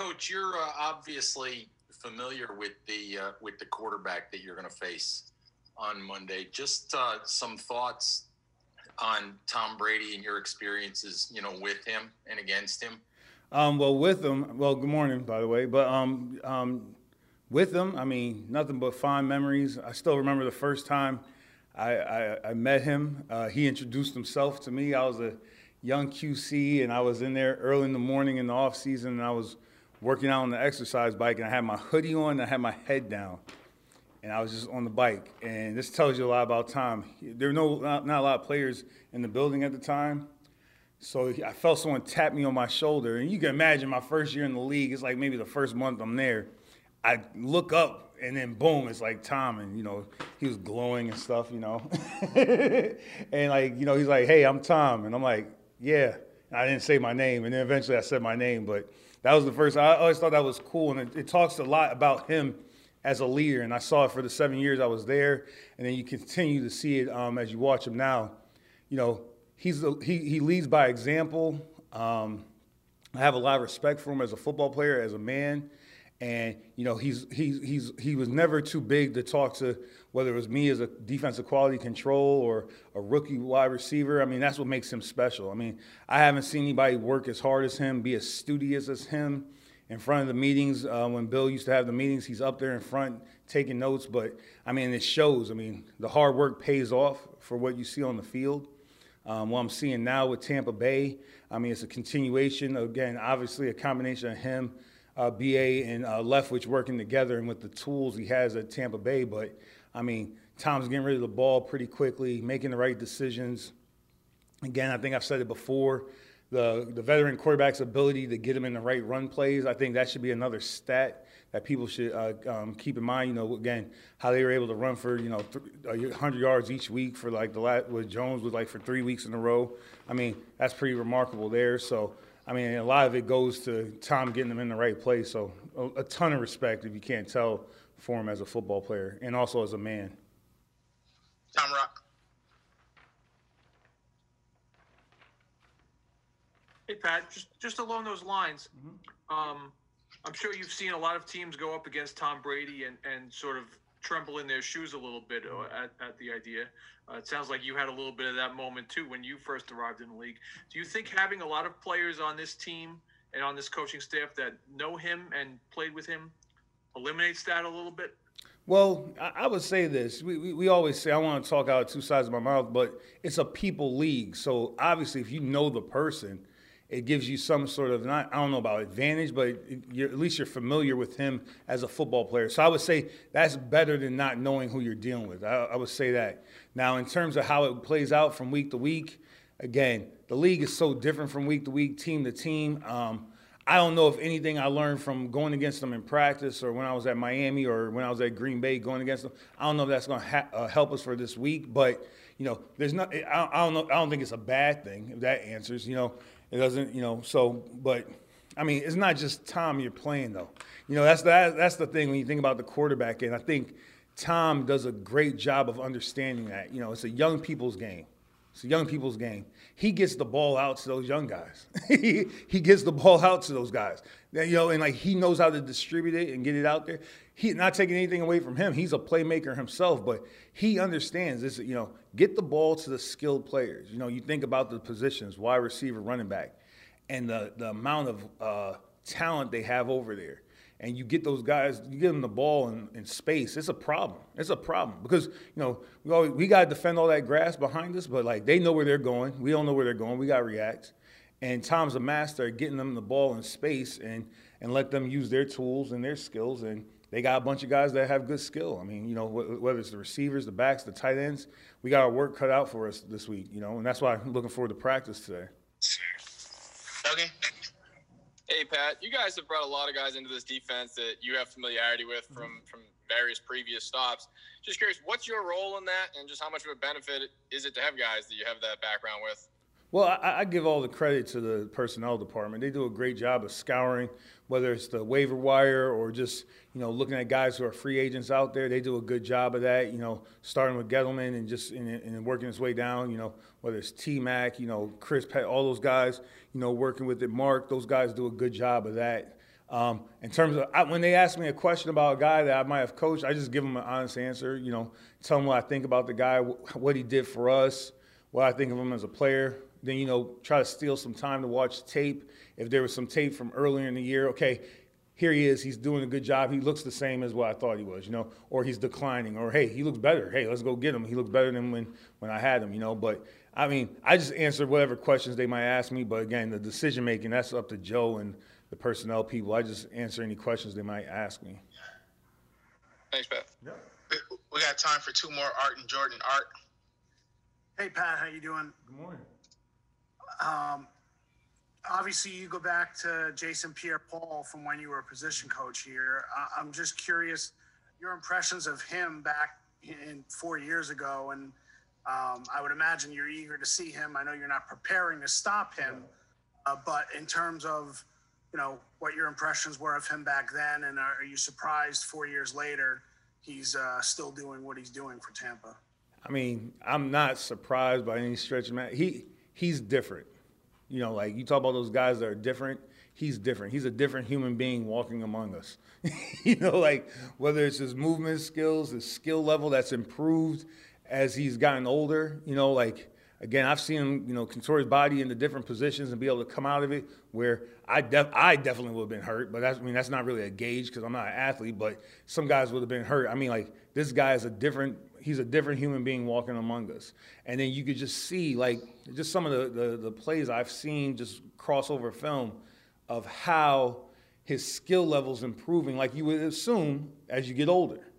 Coach, you're uh, obviously familiar with the uh, with the quarterback that you're going to face on Monday. Just uh, some thoughts on Tom Brady and your experiences, you know, with him and against him. Um, well, with him, well, good morning, by the way. But um, um, with him, I mean, nothing but fond memories. I still remember the first time I, I, I met him. Uh, he introduced himself to me. I was a young QC, and I was in there early in the morning in the off season, and I was working out on the exercise bike, and I had my hoodie on, and I had my head down, and I was just on the bike. And this tells you a lot about Tom. There were no not, not a lot of players in the building at the time, so I felt someone tap me on my shoulder, and you can imagine my first year in the league. It's like maybe the first month I'm there. I look up and then boom, it's like Tom, and you know he was glowing and stuff, you know, and like you know he's like, "Hey, I'm Tom," and I'm like, "Yeah." I didn't say my name, and then eventually I said my name, but that was the first. I always thought that was cool, and it, it talks a lot about him as a leader. And I saw it for the seven years I was there, and then you continue to see it um, as you watch him now. You know, he's a, he he leads by example. Um, I have a lot of respect for him as a football player, as a man, and you know he's he's he's he was never too big to talk to whether it was me as a defensive quality control or a rookie wide receiver. I mean that's what makes him special. I mean I haven't seen anybody work as hard as him, be as studious as him in front of the meetings. Uh, when Bill used to have the meetings, he's up there in front taking notes. But I mean it shows. I mean the hard work pays off for what you see on the field. Um, what I'm seeing now with Tampa Bay, I mean it's a continuation. Again, obviously a combination of him uh, BA and uh, Leftwich working together and with the tools he has at Tampa Bay. But I mean, Tom's getting rid of the ball pretty quickly, making the right decisions. Again, I think I've said it before. The, the veteran quarterback's ability to get him in the right run plays, I think that should be another stat that people should uh, um, keep in mind. You know, again, how they were able to run for you know th- 100 yards each week for like the last with Jones was like for three weeks in a row. I mean, that's pretty remarkable there. So I mean, a lot of it goes to Tom getting them in the right place. So a, a ton of respect, if you can't tell, for him as a football player and also as a man. Tom Rock. Hey Pat, just just along those lines, mm-hmm. um, I'm sure you've seen a lot of teams go up against Tom Brady and, and sort of tremble in their shoes a little bit uh, at, at the idea. Uh, it sounds like you had a little bit of that moment too when you first arrived in the league. Do you think having a lot of players on this team and on this coaching staff that know him and played with him eliminates that a little bit? Well, I would say this. We, we, we, always say I want to talk out two sides of my mouth, but it's a people league. So obviously, if you know the person, it gives you some sort of not I don't know about advantage, but at least you're familiar with him as a football player. So I would say that's better than not knowing who you're dealing with. I, I would say that. Now, in terms of how it plays out from week to week, again, the league is so different from week to week, team to team. Um, I don't know if anything I learned from going against them in practice or when I was at Miami or when I was at Green Bay going against them. I don't know if that's going to ha- uh, help us for this week, but you know, there's not. I, I don't know. I don't think it's a bad thing if that answers. You know, it doesn't, you know, so, but I mean, it's not just Tom you're playing, though. You know, that's the, that's the thing when you think about the quarterback, and I think Tom does a great job of understanding that. You know, it's a young people's game. It's a young people's game. He gets the ball out to those young guys. he, gets the ball out to those guys. You know, and like he knows how to distribute it and get it out there. He not taking anything away from him. He's a playmaker himself, but he understands this. You know, get the ball to the skilled players. You know, you think about the positions, wide receiver, running back, and the, the amount of uh, talent they have over there. And you get those guys, you give them the ball in, in space. It's a problem. It's a problem because you know we always, we got to defend all that grass behind us, but like they know where they're going. We don't know where they're going. We got to react. And Tom's a master at getting them the ball in space and and let them use their tools and their skills and they got a bunch of guys that have good skill. I mean, you know, whether it's the receivers, the backs, the tight ends, we got our work cut out for us this week, you know, and that's why I'm looking forward to practice today. Hey Pat, you guys have brought a lot of guys into this defense that you have familiarity with from mm-hmm. from various previous stops. Just curious, what's your role in that, and just how much of a benefit is it to have guys that you have that background with? Well, I, I, give all the credit to the personnel department. They do a great job of scouring, whether it's the waiver wire or just you know looking at guys who are free agents out there. They do a good job of that. You know, starting with Gettleman and just and, and working his way down. You know, whether it's T Mac, you know, Chris, Pett, all those guys. You know, working with it. Mark, those guys do a good job of that. Um, in terms of I, when they ask me a question about a guy that I might have coached, I just give them an honest answer. You know, tell them what I think about the guy, what he did for us, what I think of him as a player. Then you know, try to steal some time to watch tape. If there was some tape from earlier in the year, okay, here he is. He's doing a good job. He looks the same as what I thought he was, you know, or he's declining, or hey, he looks better. Hey, let's go get him. He looks better than when when I had him, you know. But I mean, I just answered whatever questions they might ask me. But again, the decision making that's up to Joe and the personnel people. I just answer any questions they might ask me. Thanks, Pat. We- We got time for two more, Art and Jordan. Art, Hey Pat, how you doing? Good morning. Um, obviously, you go back to Jason Pierre-Paul from when you were a position coach here. I, I'm just curious your impressions of him back in four years ago, and um, I would imagine you're eager to see him. I know you're not preparing to stop him, uh, but in terms of you know what your impressions were of him back then, and are, are you surprised four years later he's uh, still doing what he's doing for Tampa? I mean, I'm not surprised by any stretch of man. He he's different. You know, like you talk about those guys that are different. He's different. He's a different human being walking among us. you know, like whether it's his movement skills, his skill level that's improved as he's gotten older. You know, like again, I've seen him, you know, contort his body into different positions and be able to come out of it where I def- I definitely would have been hurt, but that's I mean that's not really a gauge because I'm not an athlete, but some guys would have been hurt. I mean, like this guy is a different he's a different human being walking among us. And then you could just see like just some of the, the, the plays I've seen just crossover film of how his skill levels improving, like you would assume as you get older.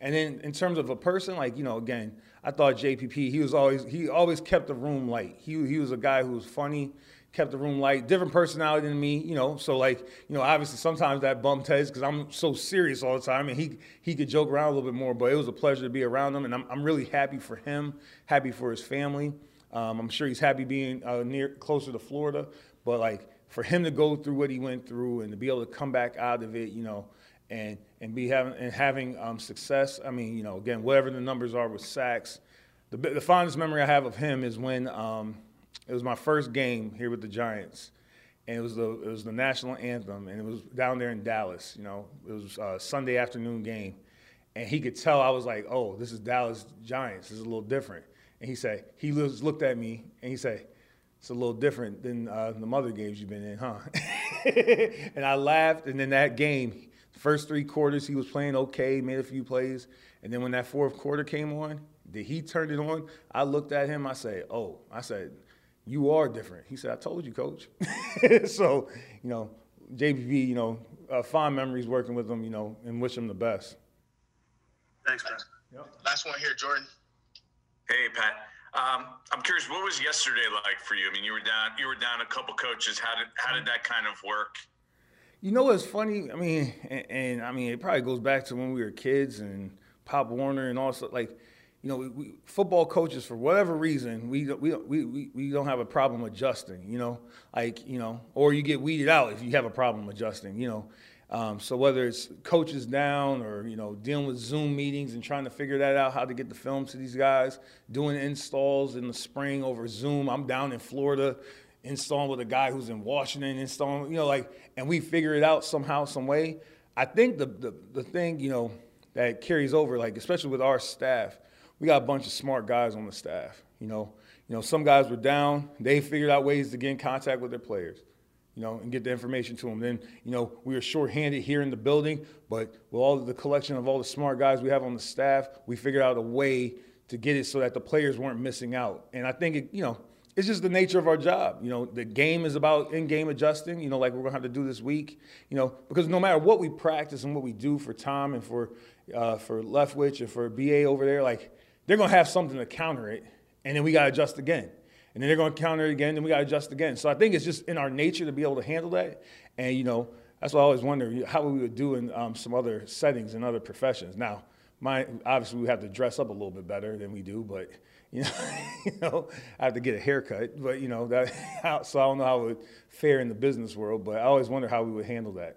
And then in terms of a person, like, you know, again, I thought JPP, he was always he always kept the room light. He he was a guy who was funny, kept the room light, different personality than me, you know. So like, you know, obviously sometimes that bumped heads because I'm so serious all the time, and he he could joke around a little bit more. But it was a pleasure to be around him, and I'm I'm really happy for him, happy for his family. Um, I'm sure he's happy being uh, near closer to Florida, but like for him to go through what he went through and to be able to come back out of it, you know, and and be having and having um, success. I mean, you know, again, whatever the numbers are with sacks, the the fondest memory I have of him is when um, it was my first game here with the Giants, and it was the it was the national anthem, and it was down there in Dallas. You know, it was a Sunday afternoon game, and he could tell I was like, oh, this is Dallas Giants. This is a little different. And he said he looked at me and he said. It's a little different than uh, the mother games you've been in, huh? and I laughed. And then that game, first three quarters, he was playing okay, made a few plays. And then when that fourth quarter came on, did he turn it on? I looked at him. I said, "Oh," I said, "You are different." He said, "I told you, coach." so, you know, JPP, you know, uh, fond memories working with him, you know, and wish him the best. Thanks, Pat. last one here, Jordan. Hey, Pat. Um, I'm curious, what was yesterday like for you? I mean, you were down, you were down a couple coaches. How did how did that kind of work? You know what's funny? I mean, and, and I mean, it probably goes back to when we were kids and Pop Warner and all stuff. Like, you know, we, we, football coaches for whatever reason, we we we we don't have a problem adjusting. You know, like you know, or you get weeded out if you have a problem adjusting. You know, um, so whether it's coaches down or you know dealing with Zoom meetings and trying to figure that out, how to get the film to these guys, doing installs in the spring over Zoom. I'm down in Florida installing with a guy who's in Washington, installing, you know, like, and we figure it out somehow, some way. I think the, the, the thing, you know, that carries over, like, especially with our staff, we got a bunch of smart guys on the staff, you know. You know, some guys were down, they figured out ways to get in contact with their players, you know, and get the information to them. Then, you know, we were shorthanded here in the building, but with all the collection of all the smart guys we have on the staff, we figured out a way to get it so that the players weren't missing out. And I think, it, you know, it's just the nature of our job. You know, the game is about in-game adjusting. You know, like we're gonna have to do this week. You know, because no matter what we practice and what we do for Tom and for uh, for Leftwich and for BA over there, like they're gonna have something to counter it, and then we gotta adjust again. And then they're gonna counter it again, and we gotta adjust again. So I think it's just in our nature to be able to handle that. And you know, that's what I always wonder how we would do in um, some other settings and other professions. Now, my obviously we have to dress up a little bit better than we do, but you know, you know, I have to get a haircut. But you know that, so I don't know how it would fare in the business world. But I always wonder how we would handle that.